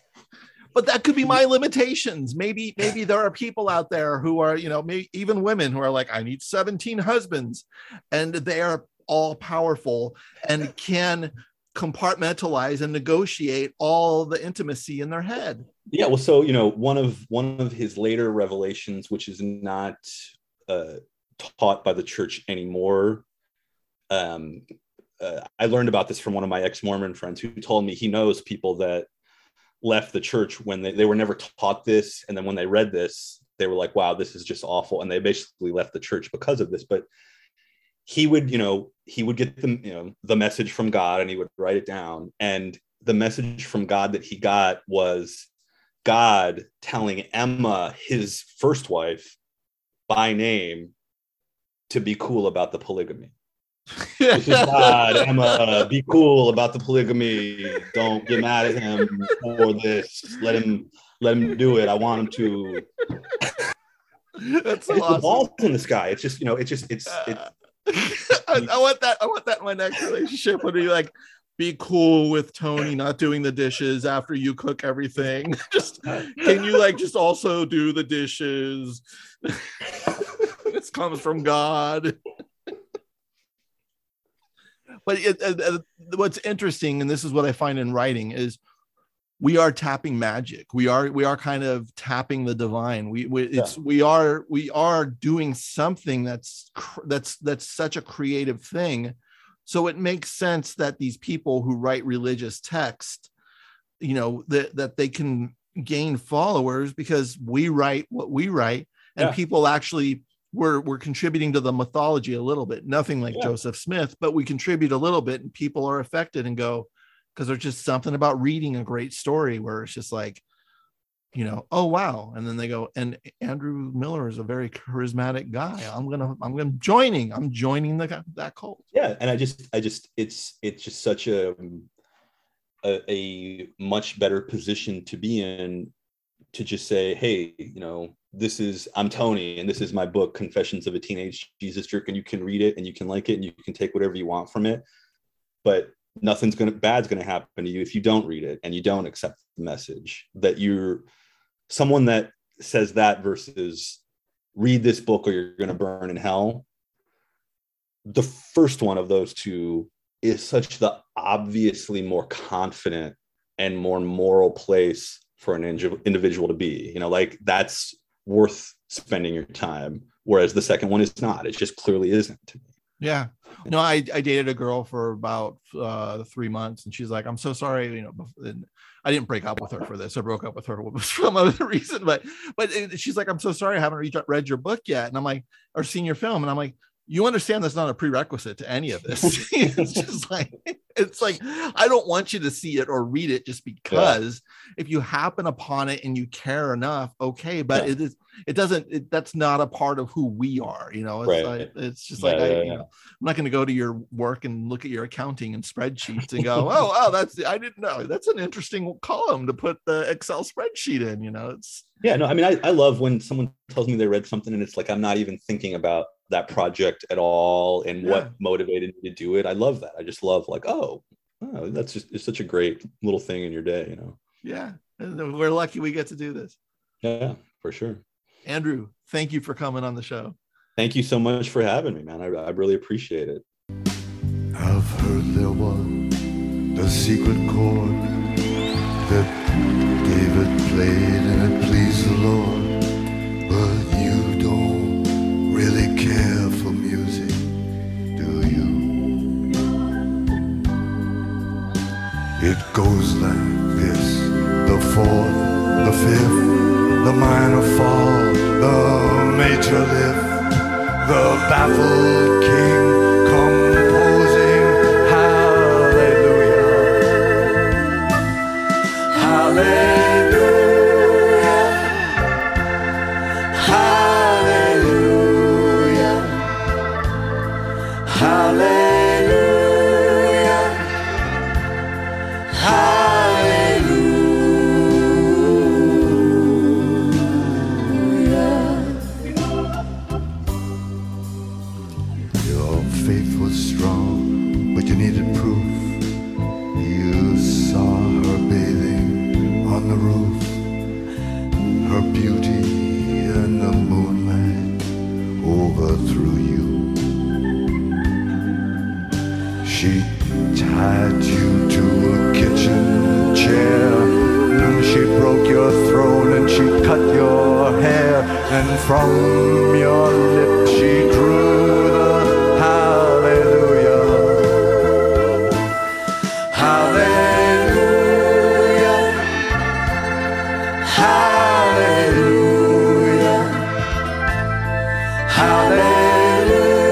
But that could be my limitations. Maybe, maybe there are people out there who are, you know, maybe even women who are like, I need 17 husbands, and they are all powerful and can compartmentalize and negotiate all the intimacy in their head. Yeah well so you know one of one of his later revelations which is not uh, taught by the church anymore um, uh, i learned about this from one of my ex-mormon friends who told me he knows people that left the church when they, they were never taught this and then when they read this they were like wow this is just awful and they basically left the church because of this but he would you know he would get the you know the message from god and he would write it down and the message from god that he got was god telling emma his first wife by name to be cool about the polygamy this is (laughs) God, Emma. Be cool about the polygamy. Don't get mad at him for this. Let him let him do it. I want him to. That's so awesome. the balls in the sky. It's just you know. It's just it's. it's uh, (laughs) I, I, want that. I want that in my next relationship. Would be like, be cool with Tony not doing the dishes after you cook everything. (laughs) just can you like just also do the dishes? (laughs) this comes from God but it, uh, what's interesting, and this is what I find in writing, is we are tapping magic. We are we are kind of tapping the divine. We, we it's yeah. we are we are doing something that's that's that's such a creative thing. So it makes sense that these people who write religious text, you know, that that they can gain followers because we write what we write, and yeah. people actually we're we're contributing to the mythology a little bit nothing like yeah. joseph smith but we contribute a little bit and people are affected and go because there's just something about reading a great story where it's just like you know oh wow. And then they go and andrew miller is a very charismatic guy. I'm gonna i'm gonna joining i'm joining the that cult. Yeah and i just i just it's it's just such a a, a much better position to be in to just say hey you know this is I'm Tony and this is my book Confessions of a Teenage Jesus Jerk and you can read it and you can like it and you can take whatever you want from it. But nothing's to bad's to happen to you if you don't read it and you don't accept the message that you're someone that says that versus read this book or you're to burn in hell. The first one of those two is such the obviously more confident and more moral place for an individual to be you know like that's worth spending your time whereas the second one is not. It just clearly isn't yeah. No i i dated a girl for about uh three months and she's like i'm so sorry you know i didn't break up with her for this. I broke up with her (laughs) for some other reason but but she's like i'm so sorry i haven't read your book yet and i'm like or seen your film and i'm like you understand that's not a prerequisite to any of this. (laughs) it's just like it's like I don't want you to see it or read it just because yeah. if you happen upon it and you care enough, okay, but yeah. it is it doesn't it, that's not a part of who we are, you know. It's right. like it's just yeah, like I, you know, I'm not going to go to your work and look at your accounting and spreadsheets and go, "Oh, (laughs) oh, that's I didn't know. That's an interesting column to put the Excel spreadsheet in, you know." It's Yeah, no, I mean I I love when someone tells me they read something and it's like I'm not even thinking about that project at all and yeah. what motivated me to do it. I love that. I just love like, oh, oh, that's just it's such a great little thing in your day, you know. Yeah. We're lucky we get to do this. Yeah, for sure. Andrew, thank you for coming on the show. Thank you so much for having me, man. I, I really appreciate it. I've heard there was the secret chord that David played and it pleased goes like this. The fourth, the fifth, the minor fall, the major lift, the baffled king and from your lips she drew the hallelujah. Hallelujah. Hallelujah. Hallelujah. Hallelujah.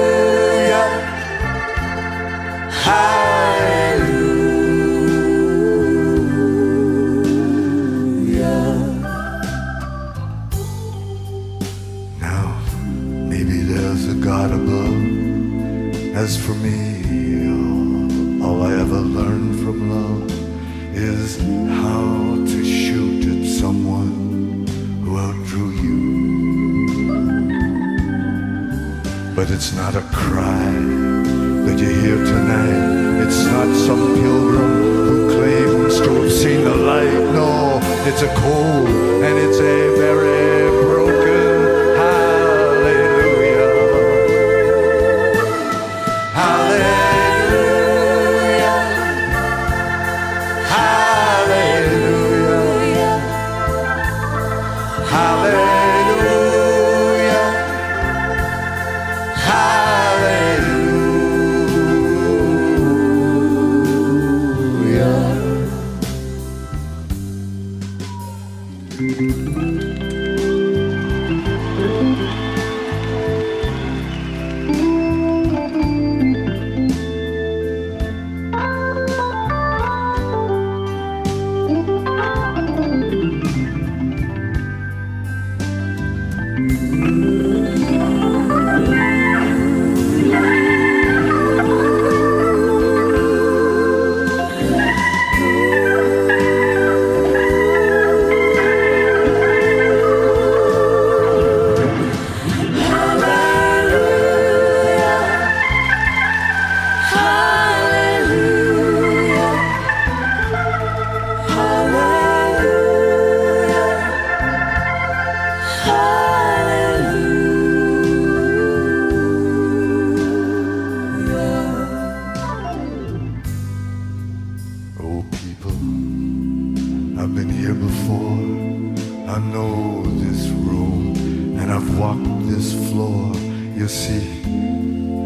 See,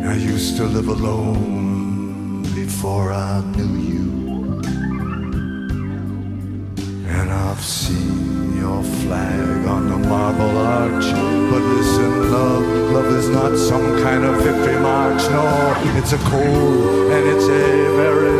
I used to live alone before I knew you. And I've seen your flag on the marble arch. But listen, love, love is not some kind of victory march. No, it's a cold and it's a very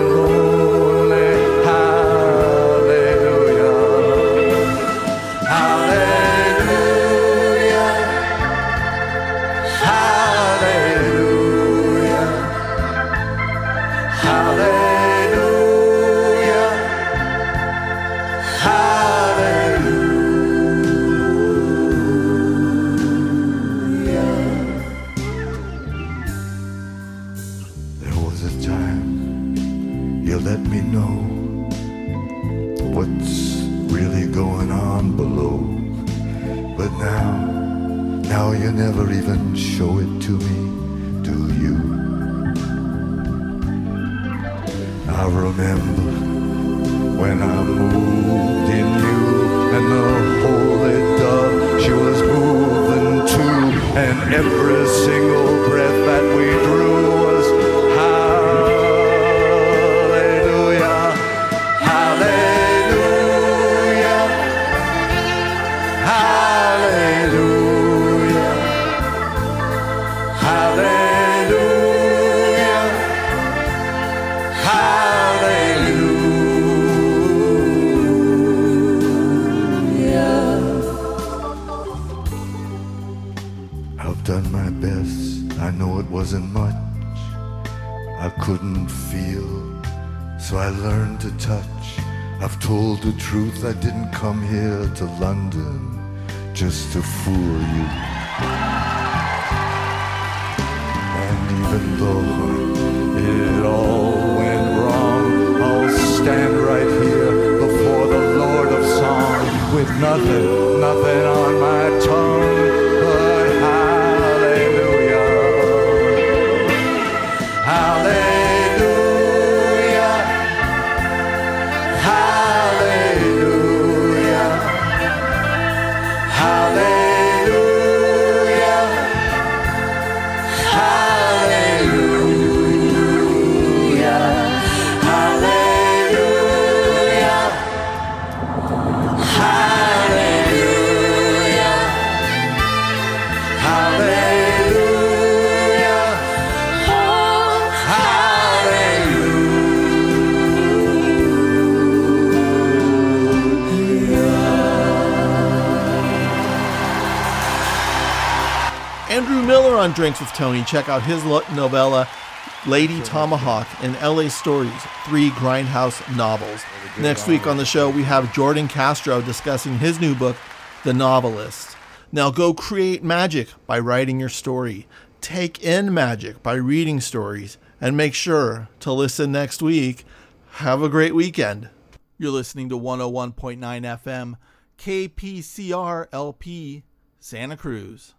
wasn't much. I couldn't feel, so I learned to touch. I've told the truth. I didn't come here to London just to fool you. And even though it all went wrong, I'll stand right here before the Lord of Song with nothing, nothing on my tongue on Drinks with Tony. Check out his novella, Lady Tomahawk, and LA Stories, three Grindhouse novels. Next week on the show, we have Jordan Castro discussing his new book, The Novelist. Now go create magic by writing your story, take in magic by reading stories, and make sure to listen next week. Have a great weekend. You're listening to 101.9 FM, KPCR LP, Santa Cruz.